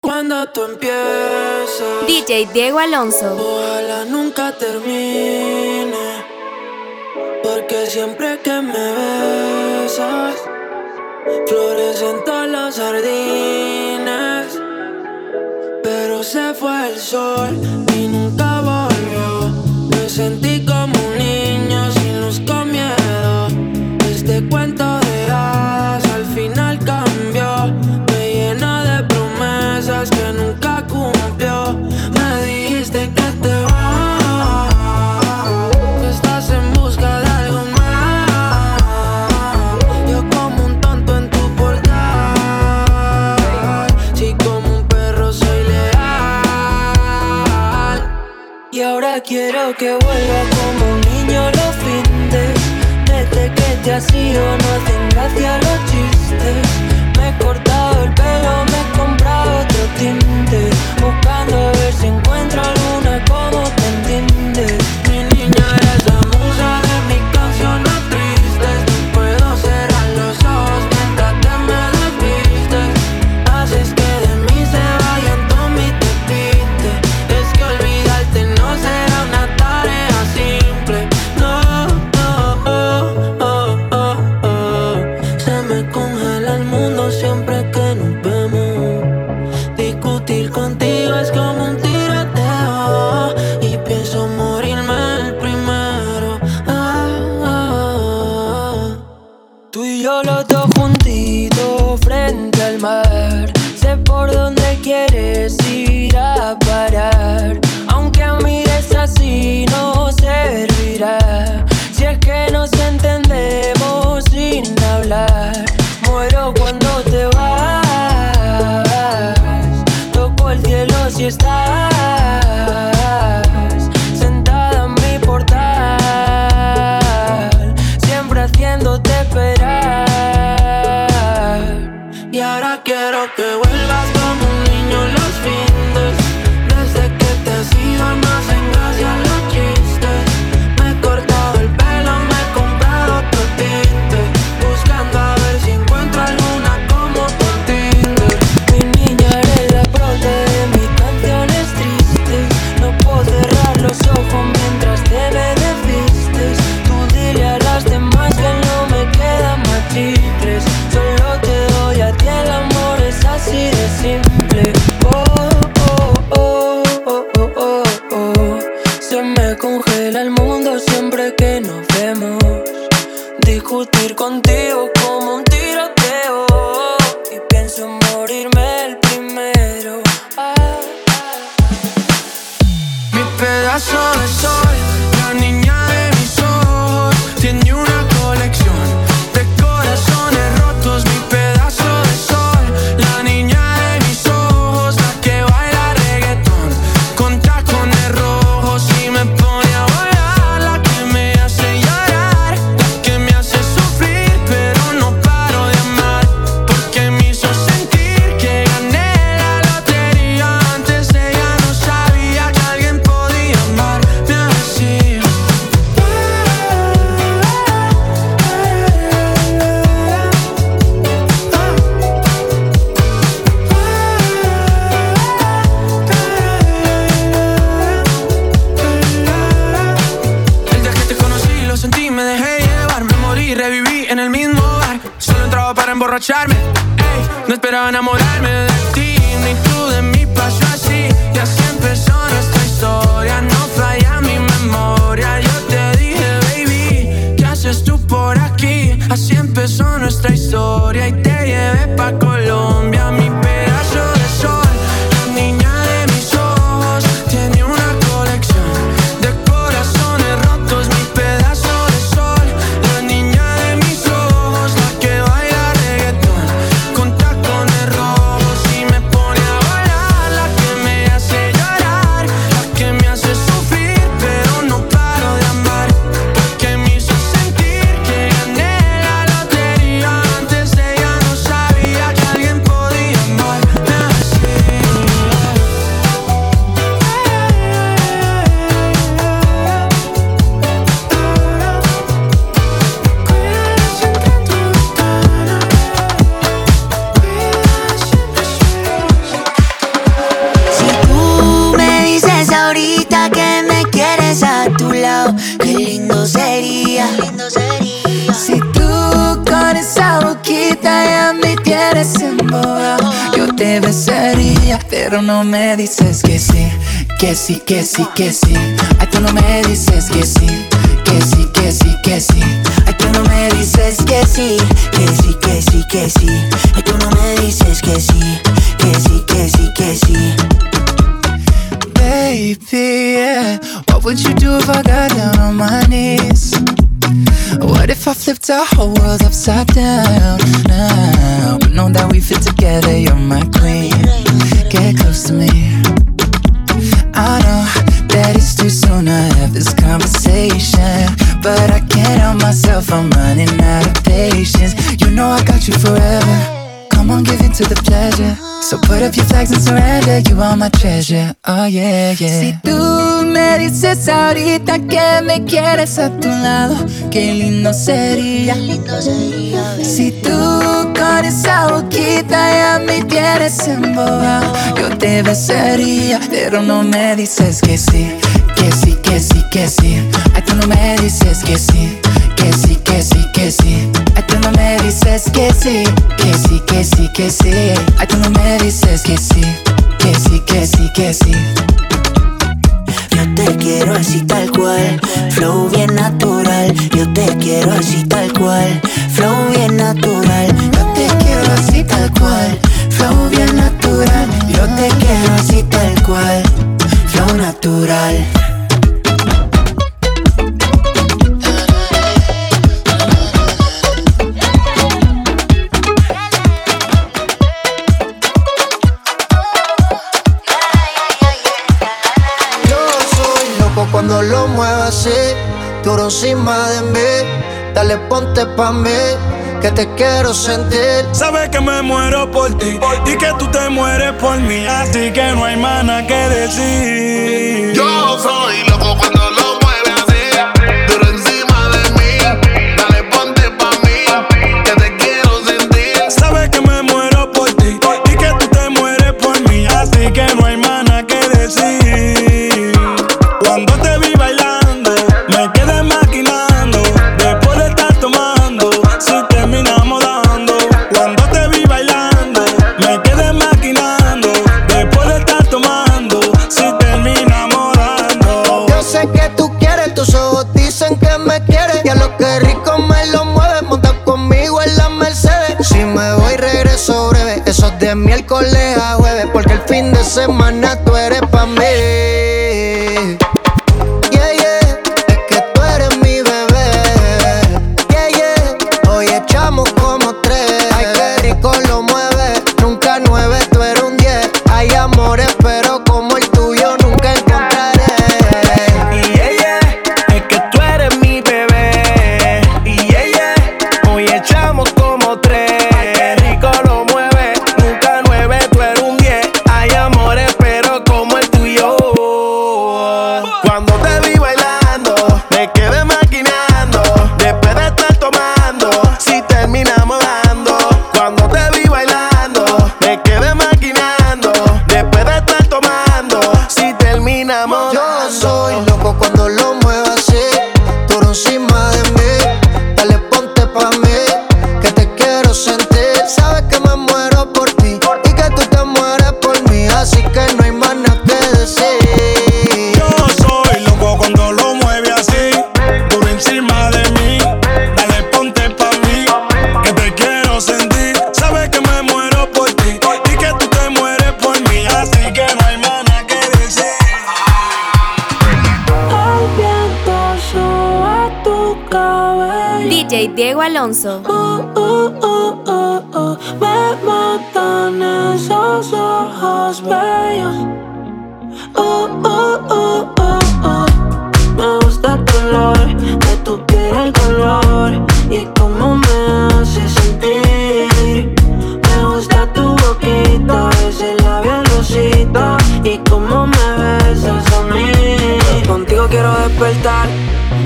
Cuando tú empiezas, DJ Diego Alonso. Ojalá nunca termine, porque siempre que me besas, florecen todas las sardinas. Pero se fue el sol y nunca volvió. Me sentí como un niño sin luz con miedo. Este cuento Que vuelva como un niño los fines. Desde que te has ido no hacen gracia los chistes. Me corté side pero no me dices que sí, que sí, que sí, que sí. Ay, tú no me dices que sí, que sí, que sí, que sí. Ay, tú no me dices que sí, que sí, que sí, que sí. Ay, tú no me dices que sí, que sí, que sí, que sí. Baby, yeah. What would you do if I got down on my knees? What if I flipped our whole world upside down now? But know that we fit together, you're my queen. Put up your flags and surrender. You are my treasure. Oh, yeah, yeah. Si tú me dices ahorita que me quieres a tu lado, qué lindo sería. Si tú con esa boquita ya me tienes embobado, yo te besaría, pero no me dices que sí, que sí, que sí, que sí. Ay, tú no me dices que sí que sí, que sí, que sí. Dices que sí, que sí, que sí, que sí. Ay, tú no me dices que sí, que sí, que sí, que sí. Yo te quiero así tal cual, flow bien natural. Yo te quiero así tal cual, flow bien natural. Yo te quiero así tal cual, flow bien natural. Yo te quiero así tal cual, flow natural. Ponte pa' mí, que te quiero sentir. Sabes que me muero por ti y que tú te mueres por mí, así que no hay más nada que decir. Yo soy loco cuando semana Diego Alonso. Uh, uh, uh. Me matan esos ojos bellos. Uh, uh, uh. Me gusta tu olor, de tu piel el color y cómo me hace sentir. Me gusta tu boquita, ese labial rosita y cómo me besas a mí. Contigo quiero despertar,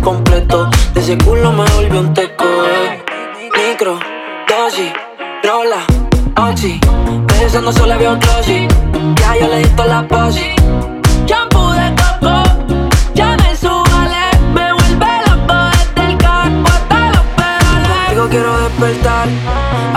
Completo. De ese culo me volvió un teco. Eh. Micro, dosis, rola, oxi. Besando solo había un Ya yo le di toda la.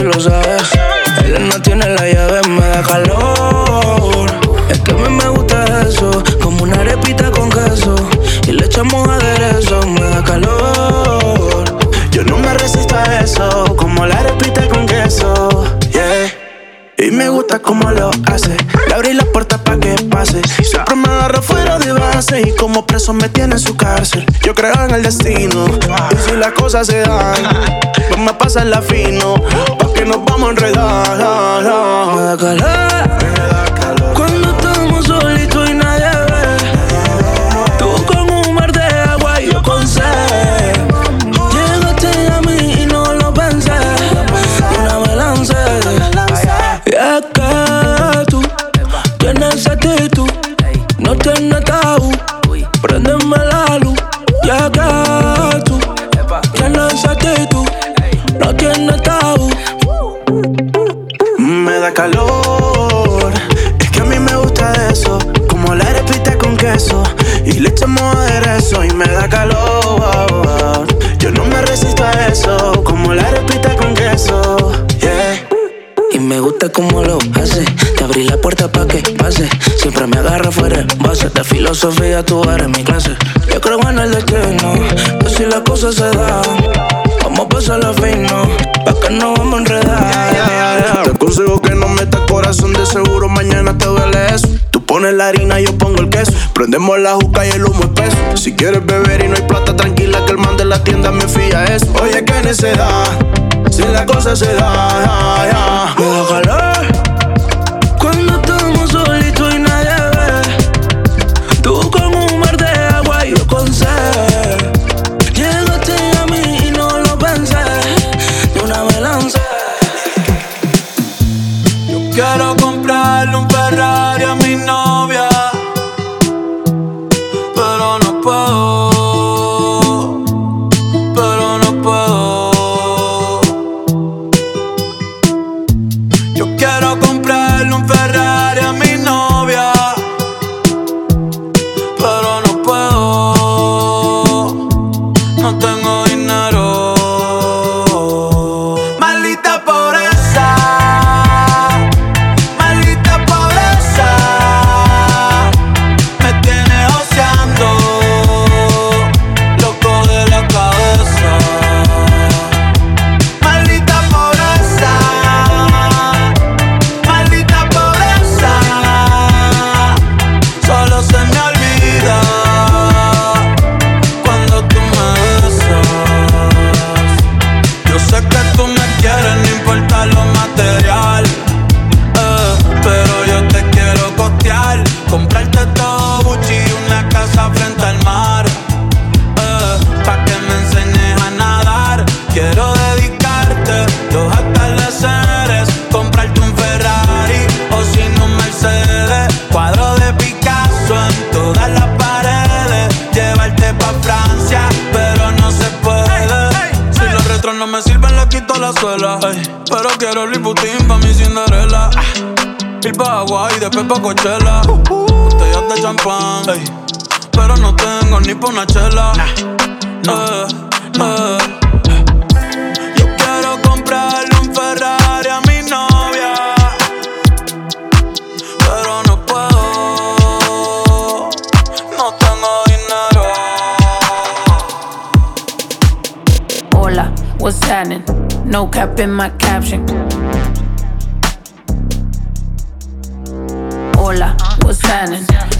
celosa Preso me tiene en su cárcel. Yo creo en el destino. Y si las cosas se dan, vamos a pasarla fino. Pa' que nos vamos a enredar. Tú eres mi clase. Yo creo en el destino. Que si las cosas se dan, vamos a pasarla fino. Pa' que no vamos a enredar. Te aconsejo que no metas corazón, de seguro mañana te duele eso. Tú pones la harina y yo pongo el queso. Prendemos la juca y el humo espeso. Si quieres beber y no hay plata, tranquila que el man de la tienda me fía eso. Oye, qué necedad, si la cosa se da, ya, no me sirven, le quito la suela. ey. Pero quiero Louis Vuitton pa' mi Cinderella. Ah. Ir pa' Hawaii, después pa' Coachella. Botellas de champán, ey. pero no tengo ni pa' una chela. Eh, eh. What's? No cap in my caption. Hola, what's happening?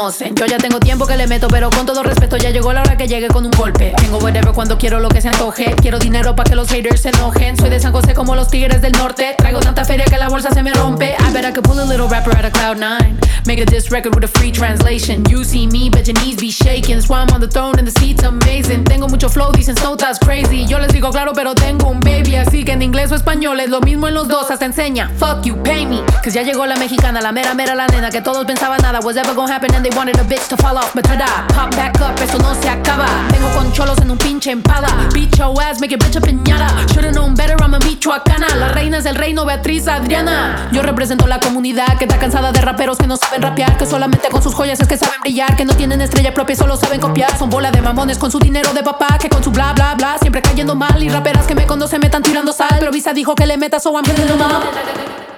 Yo ya tengo tiempo que le meto, pero con todo respeto ya llegó la hora que llegue con un golpe. Tengo whatever cuando quiero lo que se antoje. Quiero dinero para que los haters se enojen. Soy de San José como los tigres del norte. Traigo tanta feria que la bolsa se me rompe. I bet I could pull a little rapper out of cloud nine. Make a diss record with a free translation. You see me, bet your knees be shaking. I'm on the throne and the seat's amazing. Tengo mucho flow, dicen Snow that's crazy. Yo les digo claro, pero tengo un baby. Así que en inglés o español es lo mismo en los dos. Hasta enseña. Fuck you, pay me. Cause ya llegó la mexicana, la mera mera la nena. Que todos pensaban nada was ever gonna happen and they they wanted a bitch to fall off, but tada, pop back up, esto no se acaba. Vengo con cholos en un pinche empada. Beat your ass, make your bitch a piñata. Should've known better, I'm a michoacana. La reina es del reino, Beatriz Adriana. Yo represento la comunidad que está cansada de raperos que no saben rapear, que solamente con sus joyas es que saben brillar, que no tienen estrella propia solo saben copiar. Son bola de mamones con su dinero de papá, que con su bla bla bla siempre cayendo mal. Y raperas que me conocen me están tirando sal, pero Visa dijo que le meta so I'm hitting them up.